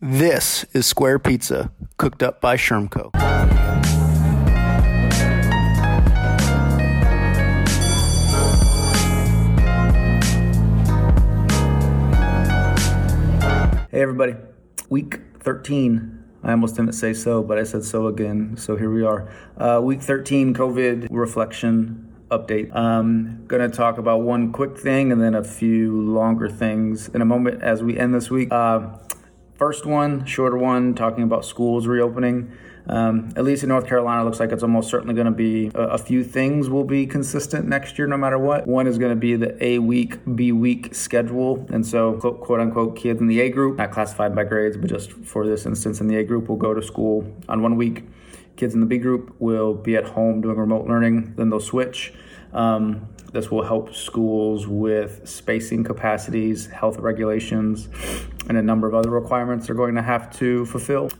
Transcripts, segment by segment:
This is Square Pizza, cooked up by Schermco. Hey everybody, week 13. I almost didn't say so, but I said so again. So here we are. Uh, week 13 COVID reflection update. I'm going to talk about one quick thing and then a few longer things in a moment as we end this week. Uh, First one, shorter one, talking about schools reopening. Um, at least in North Carolina, looks like it's almost certainly going to be a, a, few things will be consistent next year, no matter what. One is going to be the A week, B week schedule. And so, quote unquote, kids in the A group, not classified by grades, but just for this instance, in the A group, will go to school on one week. Kids in the B group will be at home doing remote learning, then they'll switch. Um, this will help schools with spacing capacities, health regulations, and a number of other requirements they're going to have to fulfill.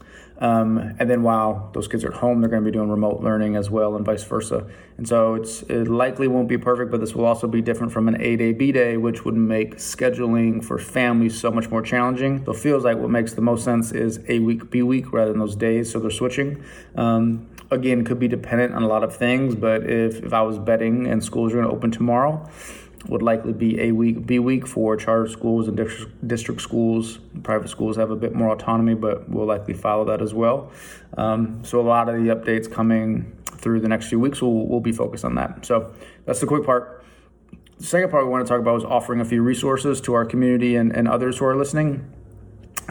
Um, and then while those kids are at home, they're going to be doing remote learning as well, and vice versa. And so it's it likely won't be perfect, but this will also be different from an A day B day, which would make scheduling for families so much more challenging. So it feels like what makes the most sense is A week B week rather than those days. So they're switching. Um, again, could be dependent on a lot of things, but if if I was betting and schools are going to open tomorrow would likely be a week, B week for charter schools and district schools. Private schools have a bit more autonomy, but we'll likely follow that as well. Um, so a lot of the updates coming through the next few weeks will will be focused on that. So that's the quick part. The second part we want to talk about is offering a few resources to our community and, and others who are listening.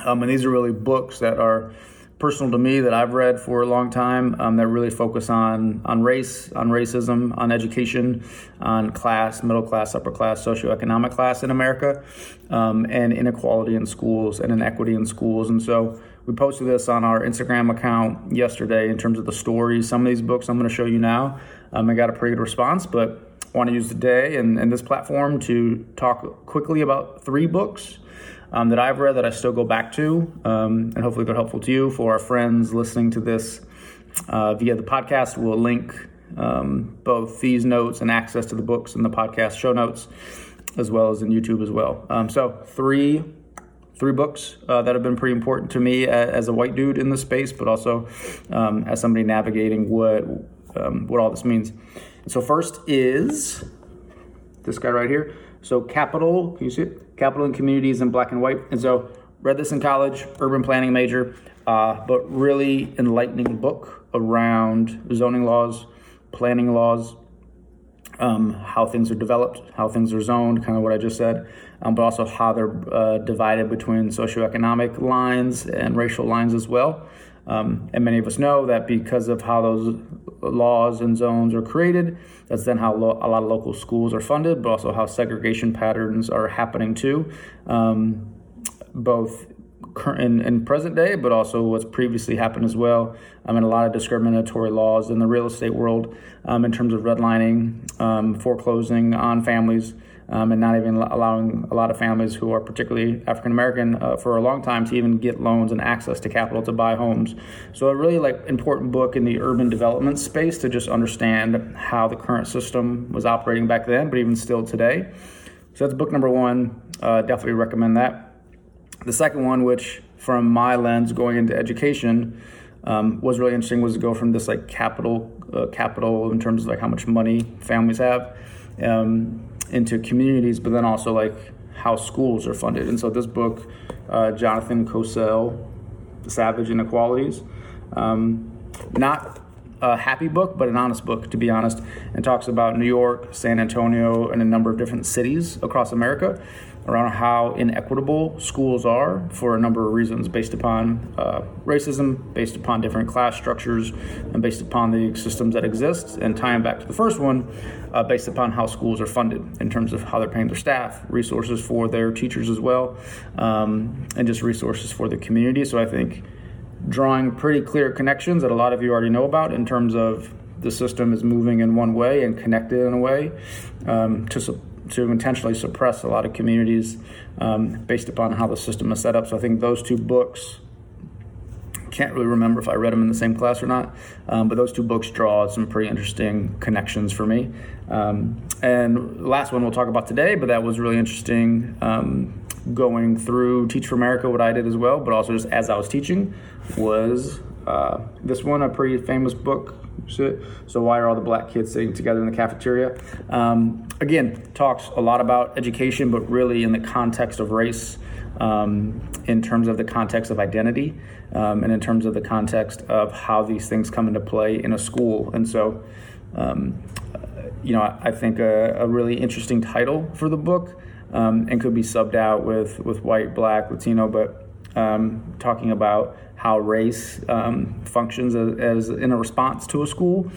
Um, and these are really books that are personal to me that I've read for a long time um, that really focus on on race, on racism, on education, on class, middle class, upper class, socioeconomic class in America, um, and inequality in schools and inequity in schools. And so we posted this on our Instagram account yesterday in terms of the stories. Some of these books I'm going to show you now. Um, I got a pretty good response, but want to use today and, and this platform to talk quickly about three books um, that I've read that I still go back to, um, and hopefully they're helpful to you. For our friends listening to this uh, via the podcast, we'll link um, both these notes and access to the books and the podcast show notes, as well as in YouTube as well. Um, so three three books uh, that have been pretty important to me as, a white dude in the space, but also um, as somebody navigating what um, what all this means. So first is this guy right here. So capital, can you see it? Capital and communities in black and white. And so read this in college, urban planning major, uh, but really enlightening book around zoning laws, planning laws, um, how things are developed, how things are zoned, kind of what I just said, um, but also how they're uh, divided between socioeconomic lines and racial lines as well. Um, and many of us know that because of how those laws and zones are created, that's then how lo- a lot of local schools are funded, but also how segregation patterns are happening too, um, both in, in, present day, but also what's previously happened as well. I mean, a lot of discriminatory laws in the real estate world um, in terms of redlining, um, foreclosing on families um, and not even allowing a lot of families who are particularly African American uh, for a long time to even get loans and access to capital to buy homes. So a really like important book in the urban development space to just understand how the current system was operating back then, but even still today. So that's book number one. Uh, definitely recommend that. The second one, which from my lens going into education, um, was really interesting was to go from this like capital uh, capital in terms of like how much money families have um, into communities, but then also like how schools are funded. And so this book, uh, Jonathan Kozol, Savage Inequalities, um, not a happy book, but an honest book, to be honest, and talks about New York, San Antonio, and a number of different cities across America around how inequitable schools are for a number of reasons based upon uh, racism, based upon different class structures, and based upon the systems that exist. And tying back to the first one, uh, based upon how schools are funded in terms of how they're paying their staff, resources for their teachers as well, um, and just resources for the community. So I think drawing pretty clear connections that a lot of you already know about in terms of the system is moving in one way and connected in a way um, to support to intentionally suppress a lot of communities um, based upon how the system is set up. So I think those two books. Can't really remember if I read them in the same class or not, um, but those two books draw some pretty interesting connections for me. Um, and last one we'll talk about today, but that was really interesting. Um, going through Teach for America, what I did as well, but also just as I was teaching, was uh, this one a pretty famous book. So why are all the black kids sitting together in the cafeteria? Um, again, talks a lot about education, but really in the context of race, um, in terms of the context of identity, um, and in terms of the context of how these things come into play in a school. And so, um, you know, I, I think a, a, really interesting title for the book, um, and could be subbed out with with white, black, Latino, but um, talking about how race um, functions as, as, in a response to a school,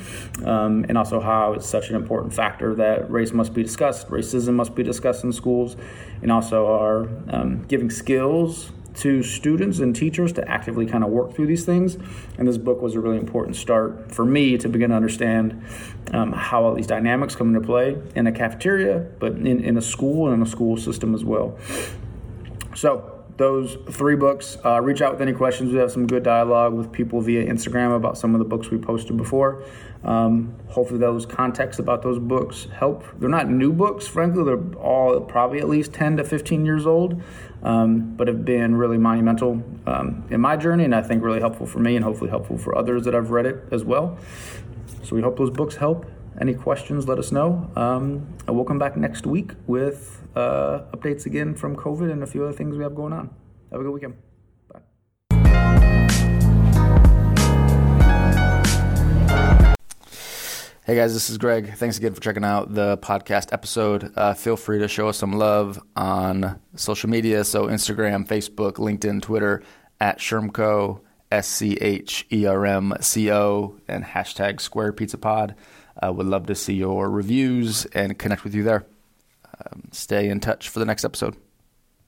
um, and also how it's such an important factor that race must be discussed, racism must be discussed in schools, and also are um, giving skills to students and teachers to actively kind of work through these things. And this book was a really important start for me to begin to understand um, how all these dynamics come into play in a cafeteria, but in, in a school and in a school system as well. So, those three books. Uh, reach out with any questions. We have some good dialogue with people via Instagram about some of the books we posted before. Um, hopefully, those contexts about those books help. They're not new books, frankly, they're all probably at least 10 to 15 years old, um, but have been really monumental um, in my journey and I think really helpful for me and hopefully helpful for others that I've read it as well. So, we hope those books help. Any questions, let us know. Um, and we'll come back next week with uh, updates again from COVID and a few other things we have going on. Have a good weekend. Bye. Hey guys, this is Greg. Thanks again for checking out the podcast episode. Uh, feel free to show us some love on social media. So, Instagram, Facebook, LinkedIn, Twitter, at Schermco, S C H E R M C O, and hashtag Square Pizza Pod. Uh, would love to see your reviews and connect with you there. Um, stay in touch for the next episode.